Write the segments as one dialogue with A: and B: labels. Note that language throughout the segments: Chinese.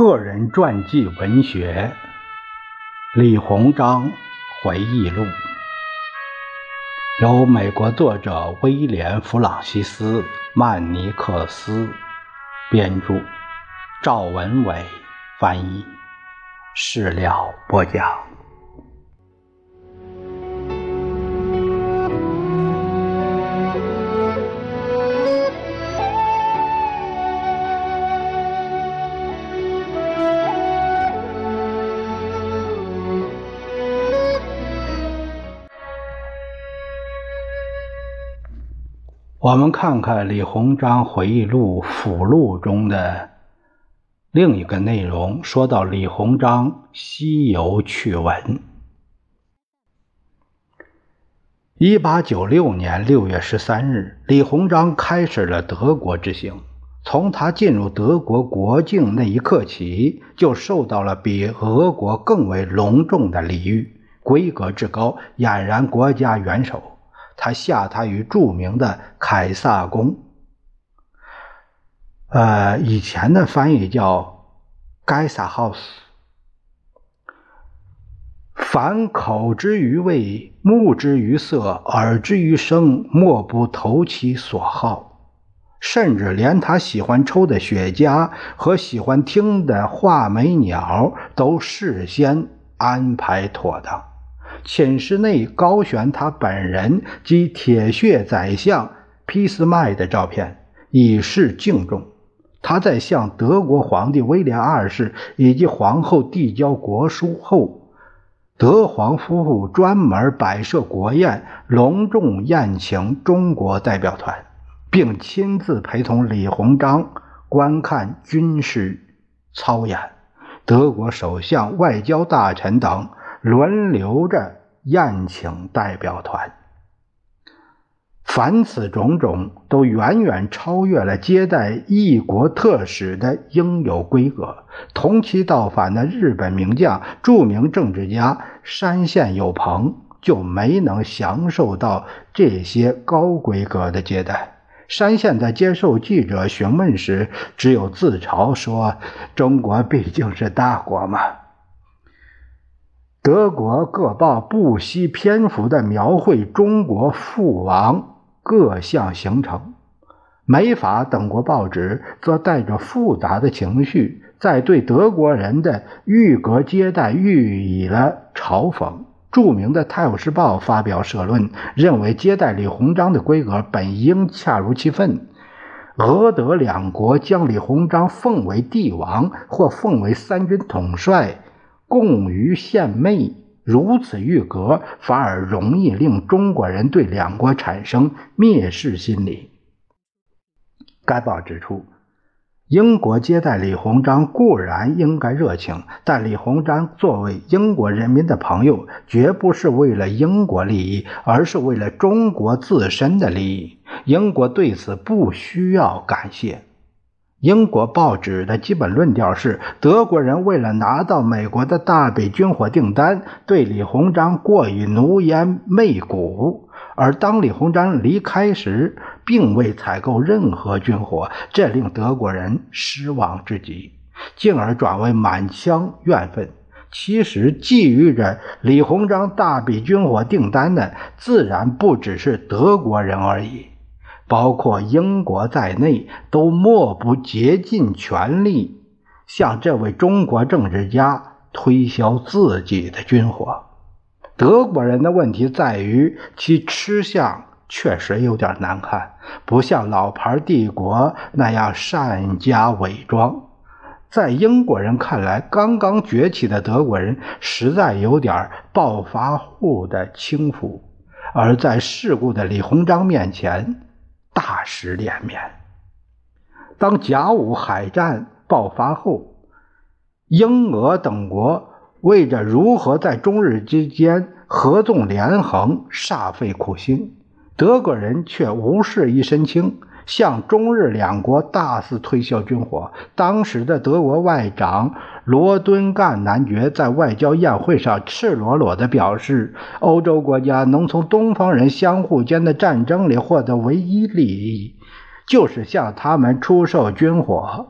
A: 个人传记文学《李鸿章回忆录》，由美国作者威廉·弗朗西斯·曼尼克斯编著，赵文伟翻译，事了播讲。我们看看李鸿章回忆录附录中的另一个内容，说到李鸿章西游趣闻。一八九六年六月十三日，李鸿章开始了德国之行。从他进入德国国境那一刻起，就受到了比俄国更为隆重的礼遇，规格之高，俨然国家元首。他下榻于著名的凯撒宫，呃，以前的翻译叫该萨 house。凡口之于味，目之于色，耳之于声，莫不投其所好。甚至连他喜欢抽的雪茄和喜欢听的画眉鸟，都事先安排妥当。寝室内高悬他本人及铁血宰相俾斯麦的照片，以示敬重。他在向德国皇帝威廉二世以及皇后递交国书后，德皇夫妇专门摆设国宴，隆重宴请中国代表团，并亲自陪同李鸿章观看军事操演。德国首相、外交大臣等。轮流着宴请代表团，凡此种种都远远超越了接待异国特使的应有规格。同期到访的日本名将、著名政治家山县有朋就没能享受到这些高规格的接待。山县在接受记者询问时，只有自嘲说：“中国毕竟是大国嘛。”德国各报不惜篇幅地描绘中国父王各项行程，美法等国报纸则带着复杂的情绪，在对德国人的御格接待予以了嘲讽。著名的《泰晤士报》发表社论，认为接待李鸿章的规格本应恰如其分。俄德两国将李鸿章奉为帝王，或奉为三军统帅。共于献媚，如此御格反而容易令中国人对两国产生蔑视心理。该报指出，英国接待李鸿章固然应该热情，但李鸿章作为英国人民的朋友，绝不是为了英国利益，而是为了中国自身的利益。英国对此不需要感谢。英国报纸的基本论调是：德国人为了拿到美国的大笔军火订单，对李鸿章过于奴颜媚骨；而当李鸿章离开时，并未采购任何军火，这令德国人失望至极，进而转为满腔怨愤。其实，觊觎着李鸿章大笔军火订单的，自然不只是德国人而已。包括英国在内，都莫不竭尽全力向这位中国政治家推销自己的军火。德国人的问题在于，其吃相确实有点难看，不像老牌帝国那样善加伪装。在英国人看来，刚刚崛起的德国人实在有点暴发户的轻浮，而在世故的李鸿章面前。大失脸面。当甲午海战爆发后，英俄等国为着如何在中日之间合纵连横煞费苦心，德国人却无事一身轻，向中日两国大肆推销军火。当时的德国外长罗敦干男爵在外交宴会上赤裸裸地表示：“欧洲国家能从东方人相互间的战争里获得唯一利益，就是向他们出售军火。”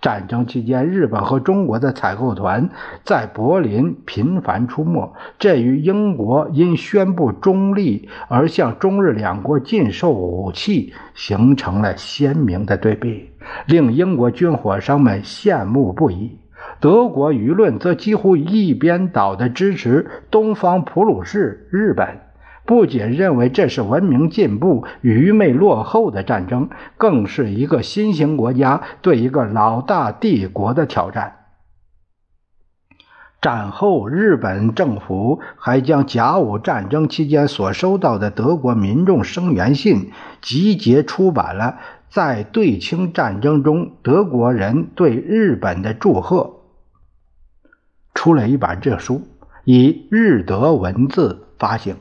A: 战争期间，日本和中国的采购团在柏林频繁出没，这与英国因宣布中立而向中日两国禁售武器形成了鲜明的对比，令英国军火商们羡慕不已。德国舆论则几乎一边倒地支持东方普鲁士日本。不仅认为这是文明进步、愚昧落后的战争，更是一个新兴国家对一个老大帝国的挑战。战后，日本政府还将甲午战争期间所收到的德国民众声援信集结出版了，在对清战争中德国人对日本的祝贺，出了一本这书，以日德文字发行。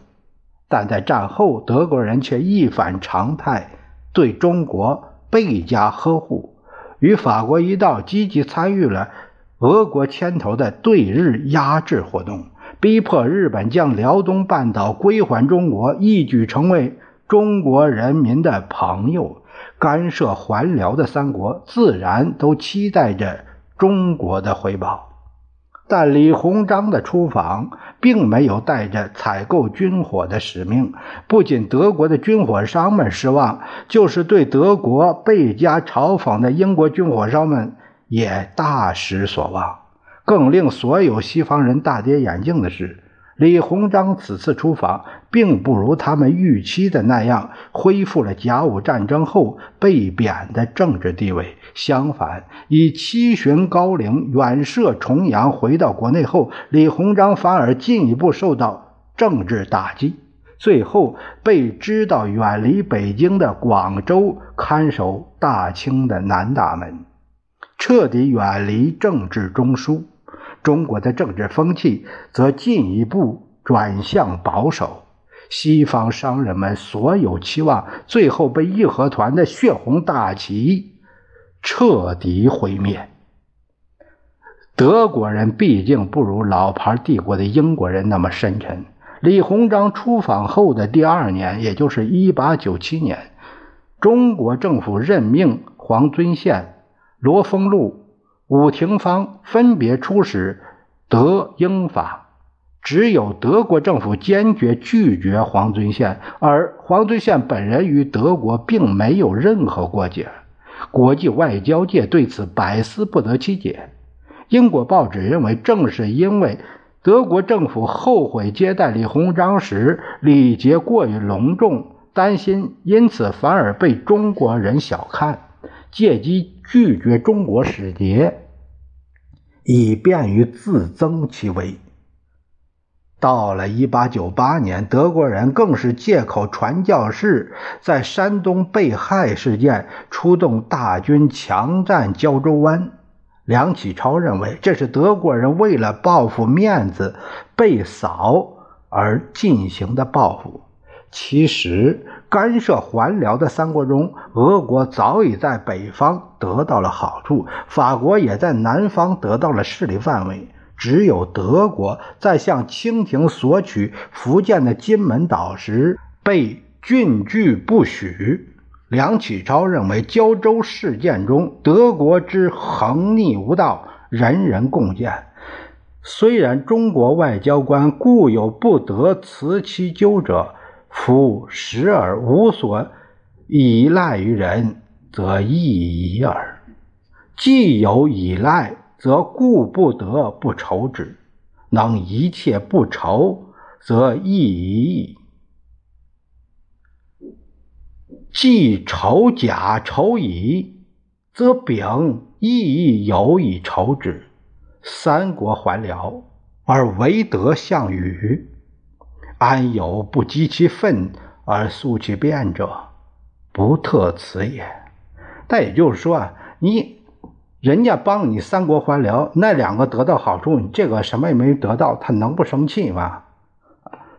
A: 但在战后，德国人却一反常态，对中国倍加呵护，与法国一道积极参与了俄国牵头的对日压制活动，逼迫日本将辽东半岛归还中国，一举成为中国人民的朋友。干涉还辽的三国自然都期待着中国的回报。但李鸿章的出访并没有带着采购军火的使命，不仅德国的军火商们失望，就是对德国倍加嘲讽的英国军火商们也大失所望。更令所有西方人大跌眼镜的是。李鸿章此次出访，并不如他们预期的那样恢复了甲午战争后被贬的政治地位。相反，以七旬高龄远涉重洋回到国内后，李鸿章反而进一步受到政治打击，最后被知道远离北京的广州看守大清的南大门，彻底远离政治中枢。中国的政治风气则进一步转向保守，西方商人们所有期望最后被义和团的血红大旗彻底毁灭。德国人毕竟不如老牌帝国的英国人那么深沉。李鸿章出访后的第二年，也就是1897年，中国政府任命黄遵宪、罗丰禄。武廷芳分别出使德、英、法，只有德国政府坚决拒绝黄遵宪，而黄遵宪本人与德国并没有任何过节。国际外交界对此百思不得其解。英国报纸认为，正是因为德国政府后悔接待李鸿章时礼节过于隆重，担心因此反而被中国人小看。借机拒绝中国使节，以便于自增其威。到了1898年，德国人更是借口传教士在山东被害事件，出动大军强占胶州湾。梁启超认为，这是德国人为了报复面子被扫而进行的报复。其实，干涉还辽的三国中，俄国早已在北方得到了好处，法国也在南方得到了势力范围。只有德国在向清廷索取福建的金门岛时被拒拒不许。梁启超认为，胶州事件中德国之横逆无道，人人共见。虽然中国外交官固有不得辞其咎者。夫时而无所依赖于人，则易矣耳；既有依赖，则固不得不愁之。能一切不愁，则易矣。既愁甲愁乙，则丙亦亦有以愁之。三国还辽，而唯德项羽。安有不积其愤而速其变者？不特此也。但也就是说啊，你人家帮你三国还辽，那两个得到好处，你这个什么也没得到，他能不生气吗？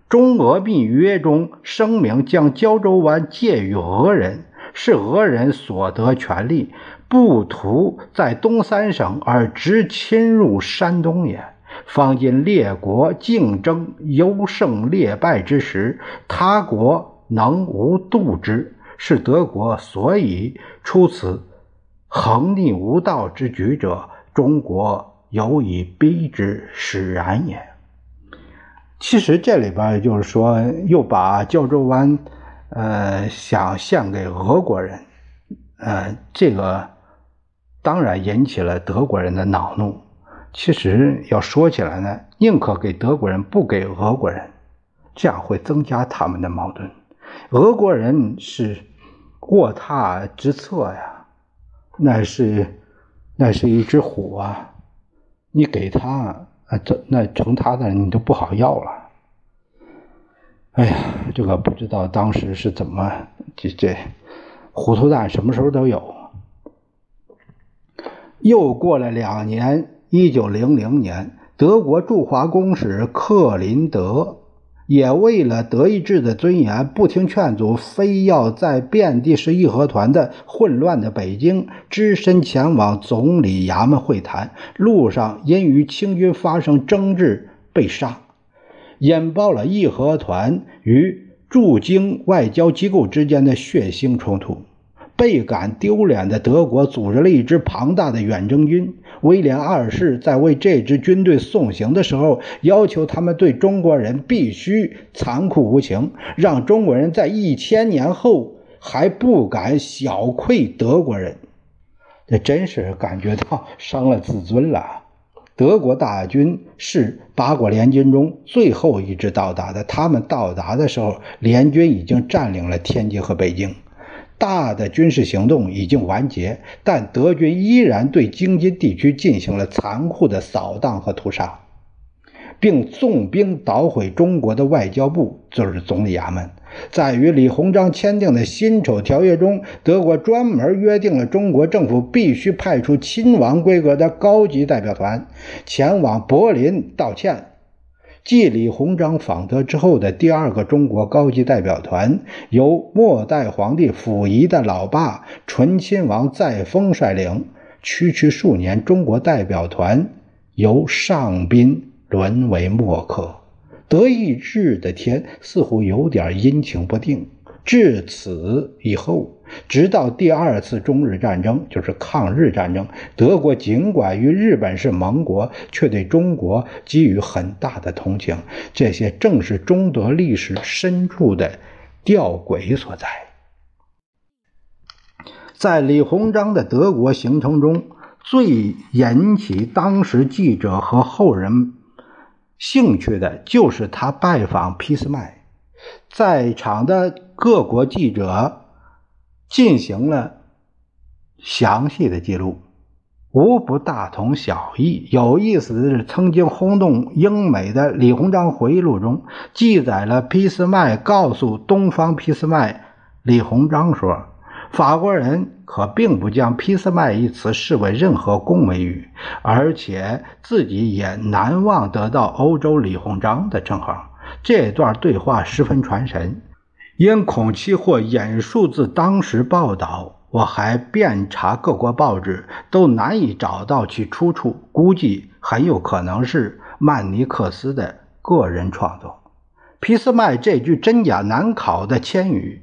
A: 中俄密约中声明将胶州湾借予俄人，是俄人所得权利，不图在东三省而直侵入山东也。方今列国竞争优胜劣败之时，他国能无度之？是德国所以出此横逆无道之举者，中国有以逼之使然也。其实这里边就是说，又把胶州湾，呃，想献给俄国人，呃，这个当然引起了德国人的恼怒。其实要说起来呢，宁可给德国人，不给俄国人，这样会增加他们的矛盾。俄国人是卧榻之侧呀，那是那是一只虎啊，你给他啊，这那成他的你都不好要了。哎呀，这个不知道当时是怎么这这糊涂蛋什么时候都有。又过了两年。一九零零年，德国驻华公使克林德也为了德意志的尊严，不听劝阻，非要在遍地是义和团的混乱的北京，只身前往总理衙门会谈。路上因与清军发生争执被杀，引爆了义和团与驻京外交机构之间的血腥冲突。倍感丢脸的德国组织了一支庞大的远征军。威廉二世在为这支军队送行的时候，要求他们对中国人必须残酷无情，让中国人在一千年后还不敢小窥德国人。这真是感觉到伤了自尊了。德国大军是八国联军中最后一支到达的，他们到达的时候，联军已经占领了天津和北京。大的军事行动已经完结，但德军依然对京津地区进行了残酷的扫荡和屠杀，并纵兵捣毁中国的外交部，就是总理衙门。在与李鸿章签订的辛丑条约中，德国专门约定了中国政府必须派出亲王规格的高级代表团前往柏林道歉。继李鸿章访德之后的第二个中国高级代表团，由末代皇帝溥仪的老爸醇亲王载沣率领。区区数年，中国代表团由上宾沦为墨客，德意志的天似乎有点阴晴不定。至此以后。直到第二次中日战争，就是抗日战争，德国尽管与日本是盟国，却对中国给予很大的同情。这些正是中德历史深处的吊诡所在。在李鸿章的德国行程中，最引起当时记者和后人兴趣的就是他拜访俾斯麦，在场的各国记者。进行了详细的记录，无不大同小异。有意思的是，曾经轰动英美的《李鸿章回忆录》中记载了俾斯麦告诉东方俾斯麦李鸿章说：“法国人可并不将俾斯麦一词视为任何恭维语，而且自己也难忘得到欧洲李鸿章的称号。”这段对话十分传神。因恐其或引述自当时报道，我还遍查各国报纸，都难以找到其出处，估计很有可能是曼尼克斯的个人创作。俾斯麦这句真假难考的签语，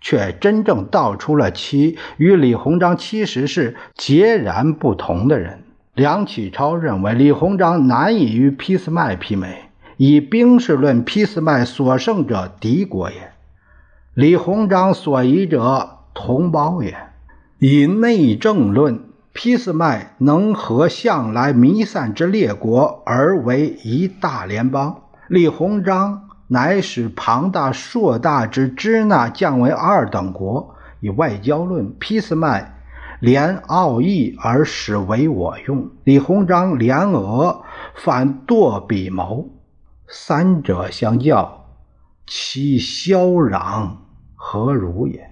A: 却真正道出了其与李鸿章其实是截然不同的人。梁启超认为李鸿章难以与俾斯麦媲美，以兵事论，俾斯麦所胜者敌国也。李鸿章所遗者同胞也。以内政论，俾斯麦能和向来弥散之列国而为一大联邦；李鸿章乃使庞大硕大之支那降为二等国。以外交论，俾斯麦连奥义而使为我用；李鸿章联俄反堕彼谋。三者相较，其嚣嚷。何如也？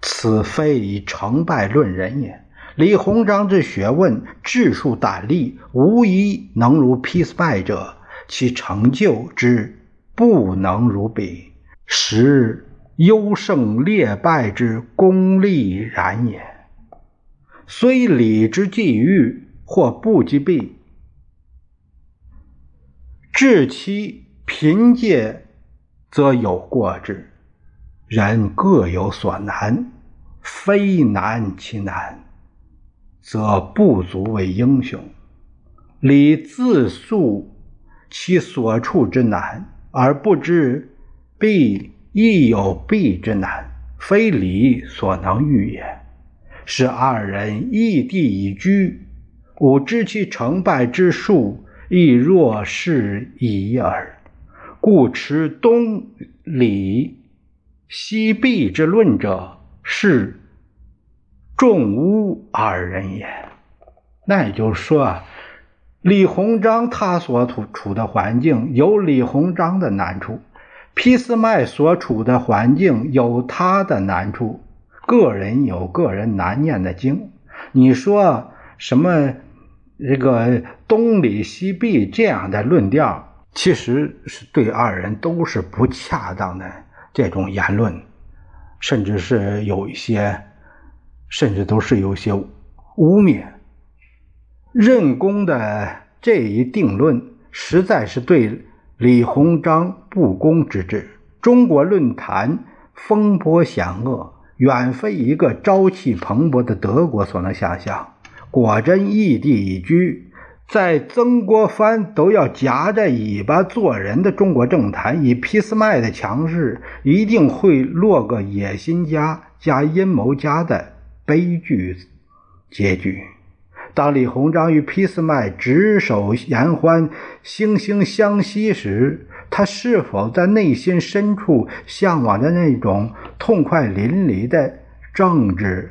A: 此非以成败论人也。李鸿章之学问、智术、胆力，无一能如披斯败者；其成就之不能如彼，实优胜劣败之功利然也。虽礼之际遇，或不及弊，至其贫贱，则有过之。人各有所难，非难其难，则不足为英雄。李自述其所处之难，而不知必亦有必之难，非礼所能御也。是二人异地已居，吾知其成败之数，亦若是已耳。故持东李西壁之论者，是众巫二人也。那也就是说啊，李鸿章他所处处的环境有李鸿章的难处，俾斯麦所处的环境有他的难处，个人有个人难念的经。你说什么这个东李西壁这样的论调？其实是对二人都是不恰当的这种言论，甚至是有一些，甚至都是有些污蔑。任公的这一定论，实在是对李鸿章不公之至。中国论坛风波险恶，远非一个朝气蓬勃的德国所能想象。果真异地已居。在曾国藩都要夹着尾巴做人的中国政坛，以俾斯麦的强势，一定会落个野心家加阴谋家的悲剧结局。当李鸿章与俾斯麦执手言欢、惺惺相惜时，他是否在内心深处向往着那种痛快淋漓的政治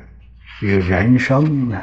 A: 与人生呢？